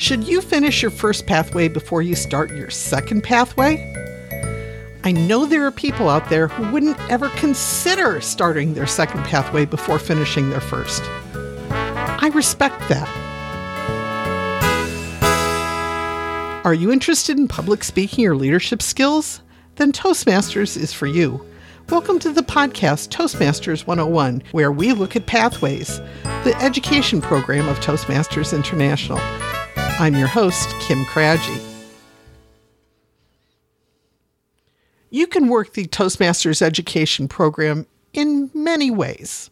Should you finish your first pathway before you start your second pathway? I know there are people out there who wouldn't ever consider starting their second pathway before finishing their first. I respect that. Are you interested in public speaking or leadership skills? Then Toastmasters is for you. Welcome to the podcast Toastmasters 101, where we look at Pathways, the education program of Toastmasters International. I'm your host, Kim Craggy. You can work the Toastmasters education program in many ways.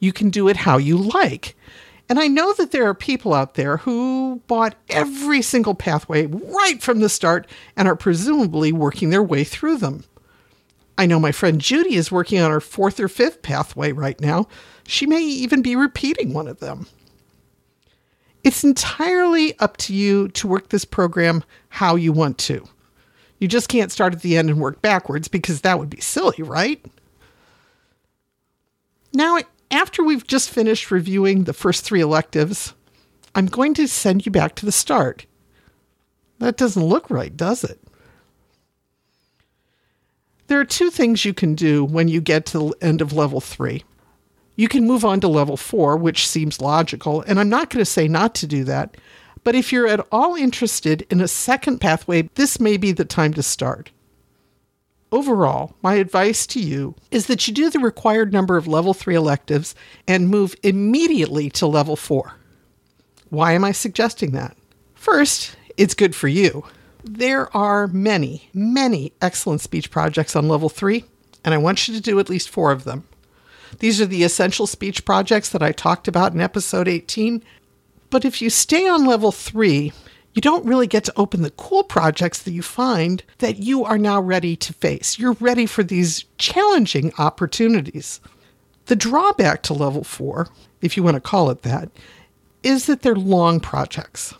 You can do it how you like. And I know that there are people out there who bought every single pathway right from the start and are presumably working their way through them. I know my friend Judy is working on her fourth or fifth pathway right now. She may even be repeating one of them. It's entirely up to you to work this program how you want to. You just can't start at the end and work backwards because that would be silly, right? Now, after we've just finished reviewing the first three electives, I'm going to send you back to the start. That doesn't look right, does it? There are two things you can do when you get to the end of level three. You can move on to level four, which seems logical, and I'm not going to say not to do that. But if you're at all interested in a second pathway, this may be the time to start. Overall, my advice to you is that you do the required number of level 3 electives and move immediately to level 4. Why am I suggesting that? First, it's good for you. There are many, many excellent speech projects on level 3, and I want you to do at least four of them. These are the essential speech projects that I talked about in episode 18. But if you stay on level 3, you don't really get to open the cool projects that you find that you are now ready to face. You're ready for these challenging opportunities. The drawback to level four, if you want to call it that, is that they're long projects.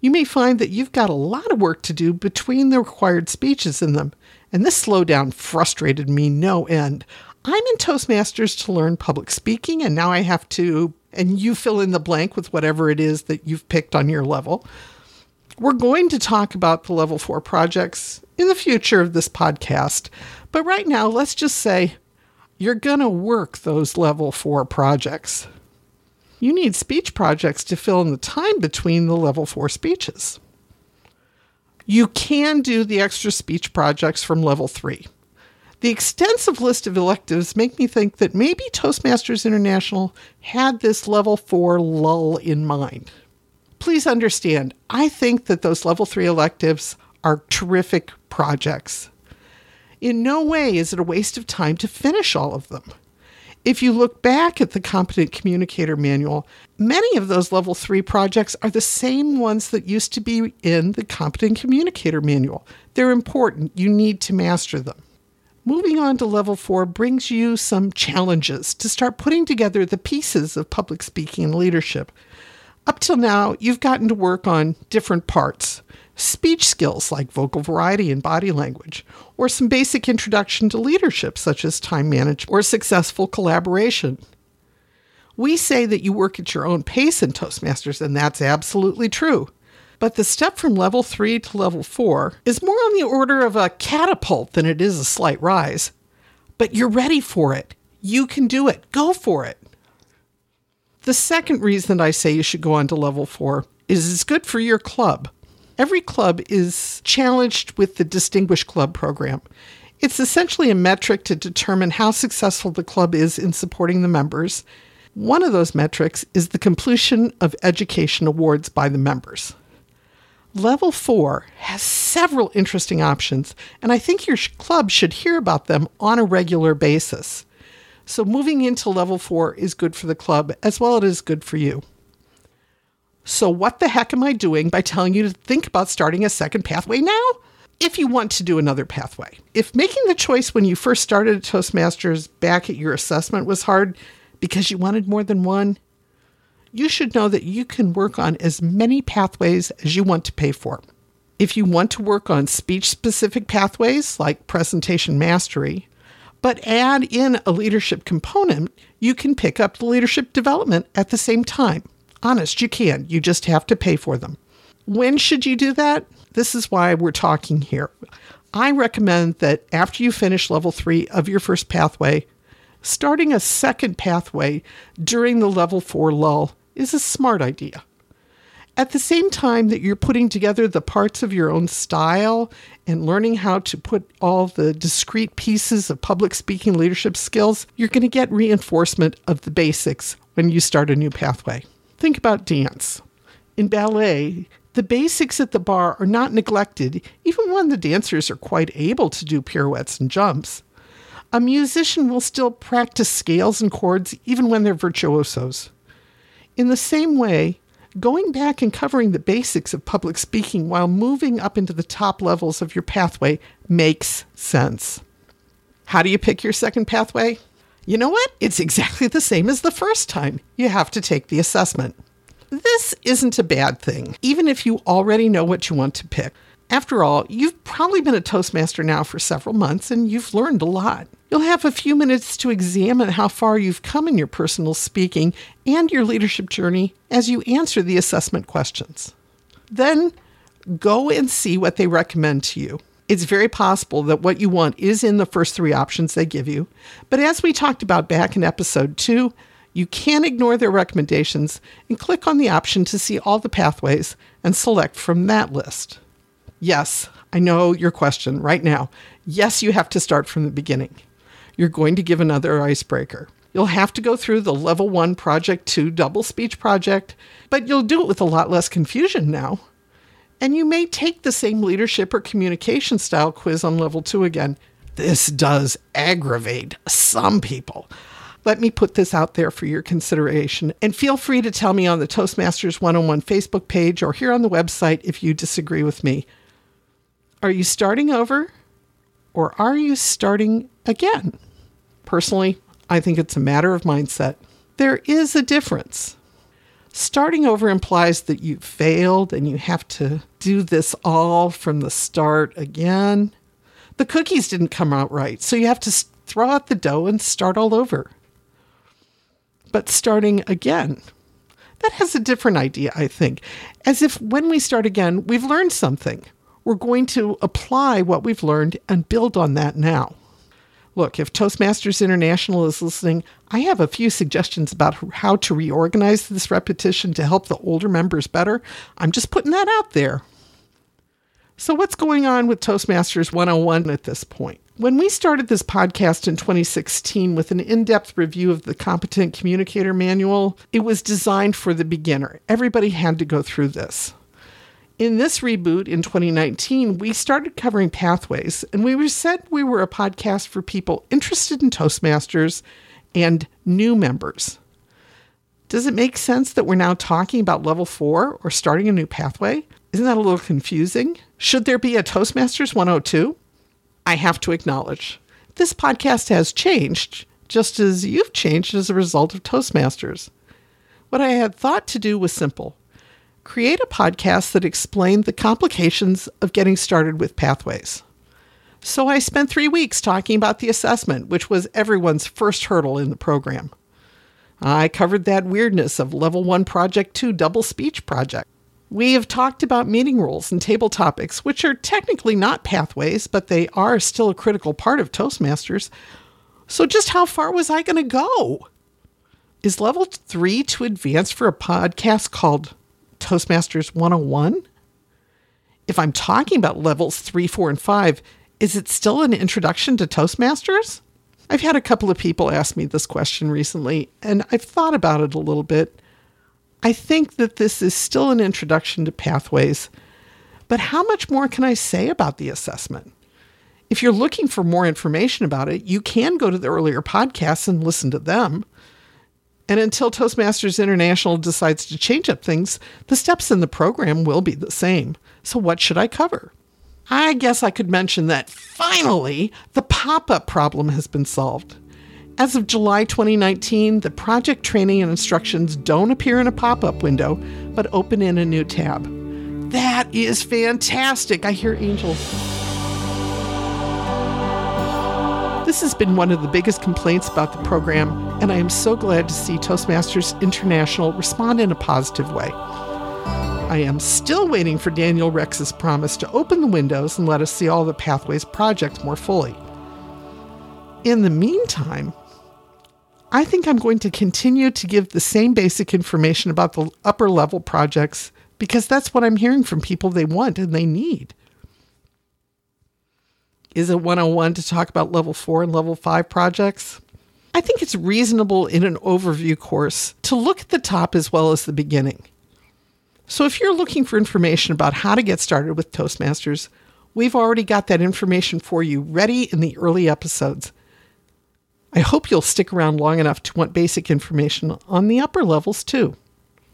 You may find that you've got a lot of work to do between the required speeches in them, and this slowdown frustrated me no end. I'm in Toastmasters to learn public speaking, and now I have to, and you fill in the blank with whatever it is that you've picked on your level. We're going to talk about the level four projects in the future of this podcast, but right now, let's just say you're going to work those level four projects. You need speech projects to fill in the time between the level four speeches. You can do the extra speech projects from level three. The extensive list of electives make me think that maybe Toastmasters International had this level four lull in mind please understand, I think that those level three electives are terrific projects. In no way is it a waste of time to finish all of them. If you look back at the Competent Communicator Manual, many of those level three projects are the same ones that used to be in the Competent Communicator Manual. They're important, you need to master them. Moving on to level four brings you some challenges to start putting together the pieces of public speaking and leadership up till now, you've gotten to work on different parts speech skills like vocal variety and body language, or some basic introduction to leadership such as time management or successful collaboration. We say that you work at your own pace in Toastmasters, and that's absolutely true. But the step from level 3 to level 4 is more on the order of a catapult than it is a slight rise. But you're ready for it. You can do it. Go for it. The second reason I say you should go on to level four is it's good for your club. Every club is challenged with the Distinguished Club program. It's essentially a metric to determine how successful the club is in supporting the members. One of those metrics is the completion of education awards by the members. Level 4 has several interesting options, and I think your club should hear about them on a regular basis. So moving into level four is good for the club as well as good for you. So, what the heck am I doing by telling you to think about starting a second pathway now? If you want to do another pathway. If making the choice when you first started at Toastmasters back at your assessment was hard because you wanted more than one, you should know that you can work on as many pathways as you want to pay for. If you want to work on speech specific pathways like presentation mastery, but add in a leadership component, you can pick up the leadership development at the same time. Honest, you can. You just have to pay for them. When should you do that? This is why we're talking here. I recommend that after you finish level three of your first pathway, starting a second pathway during the level four lull is a smart idea. At the same time that you're putting together the parts of your own style and learning how to put all the discrete pieces of public speaking leadership skills, you're going to get reinforcement of the basics when you start a new pathway. Think about dance. In ballet, the basics at the bar are not neglected, even when the dancers are quite able to do pirouettes and jumps. A musician will still practice scales and chords even when they're virtuosos. In the same way, going back and covering the basics of public speaking while moving up into the top levels of your pathway makes sense. How do you pick your second pathway? You know what? It's exactly the same as the first time. You have to take the assessment. This isn't a bad thing, even if you already know what you want to pick. After all, you've probably been a Toastmaster now for several months and you've learned a lot. You'll have a few minutes to examine how far you've come in your personal speaking and your leadership journey as you answer the assessment questions. Then go and see what they recommend to you. It's very possible that what you want is in the first three options they give you, but as we talked about back in episode two, you can ignore their recommendations and click on the option to see all the pathways and select from that list. Yes, I know your question right now. Yes, you have to start from the beginning. You're going to give another icebreaker. You'll have to go through the level one project two double speech project, but you'll do it with a lot less confusion now. And you may take the same leadership or communication style quiz on level two again. This does aggravate some people. Let me put this out there for your consideration. And feel free to tell me on the Toastmasters 101 Facebook page or here on the website if you disagree with me. Are you starting over or are you starting again? Personally, I think it's a matter of mindset. There is a difference. Starting over implies that you failed and you have to do this all from the start again. The cookies didn't come out right, so you have to throw out the dough and start all over. But starting again, that has a different idea, I think. As if when we start again, we've learned something. We're going to apply what we've learned and build on that now. Look, if Toastmasters International is listening, I have a few suggestions about how to reorganize this repetition to help the older members better. I'm just putting that out there. So, what's going on with Toastmasters 101 at this point? When we started this podcast in 2016 with an in depth review of the Competent Communicator Manual, it was designed for the beginner. Everybody had to go through this. In this reboot in 2019, we started covering pathways, and we said we were a podcast for people interested in Toastmasters and new members. Does it make sense that we're now talking about level four or starting a new pathway? Isn't that a little confusing? Should there be a Toastmasters 102? I have to acknowledge this podcast has changed, just as you've changed as a result of Toastmasters. What I had thought to do was simple create a podcast that explained the complications of getting started with pathways. So I spent three weeks talking about the assessment, which was everyone's first hurdle in the program. I covered that weirdness of level one project two double speech project. We have talked about meeting rules and table topics, which are technically not pathways, but they are still a critical part of Toastmasters. So, just how far was I going to go? Is level three too advanced for a podcast called Toastmasters 101? If I'm talking about levels three, four, and five, is it still an introduction to Toastmasters? I've had a couple of people ask me this question recently, and I've thought about it a little bit. I think that this is still an introduction to pathways, but how much more can I say about the assessment? If you're looking for more information about it, you can go to the earlier podcasts and listen to them. And until Toastmasters International decides to change up things, the steps in the program will be the same. So, what should I cover? I guess I could mention that finally, the pop up problem has been solved. As of July 2019, the project training and instructions don't appear in a pop up window, but open in a new tab. That is fantastic! I hear angels. This has been one of the biggest complaints about the program, and I am so glad to see Toastmasters International respond in a positive way. I am still waiting for Daniel Rex's promise to open the windows and let us see all the Pathways projects more fully. In the meantime, I think I'm going to continue to give the same basic information about the upper level projects because that's what I'm hearing from people they want and they need. Is it 101 to talk about level 4 and level 5 projects? I think it's reasonable in an overview course to look at the top as well as the beginning. So if you're looking for information about how to get started with Toastmasters, we've already got that information for you ready in the early episodes. I hope you'll stick around long enough to want basic information on the upper levels too.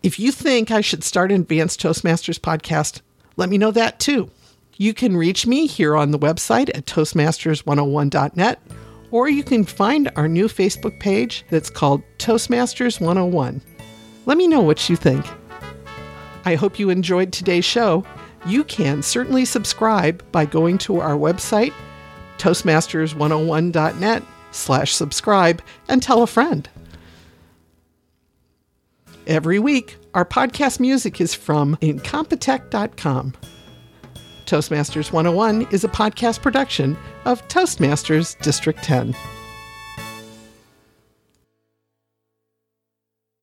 If you think I should start an Advanced Toastmasters podcast, let me know that too. You can reach me here on the website at Toastmasters101.net, or you can find our new Facebook page that's called Toastmasters 101. Let me know what you think. I hope you enjoyed today's show. You can certainly subscribe by going to our website, Toastmasters101.net slash subscribe, and tell a friend. Every week, our podcast music is from Incompetech.com. Toastmasters 101 is a podcast production of Toastmasters District 10.